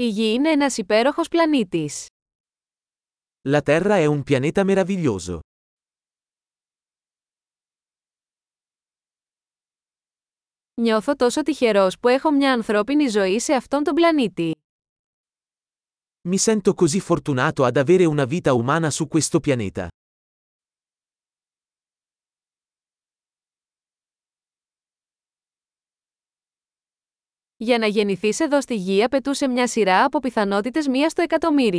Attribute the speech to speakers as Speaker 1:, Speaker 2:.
Speaker 1: Η Γη είναι ένας υπέροχος πλανήτης.
Speaker 2: La Terra è un pianeta meraviglioso.
Speaker 1: Νιώθω τόσο τυχερός που έχω μια ανθρώπινη ζωή σε αυτόν τον πλανήτη.
Speaker 2: Mi sento così fortunato ad avere una vita umana su questo pianeta.
Speaker 1: Για να γεννηθείς εδώ στη Γη απαιτούσε μια σειρά από πιθανότητες μία στο εκατομμύριο.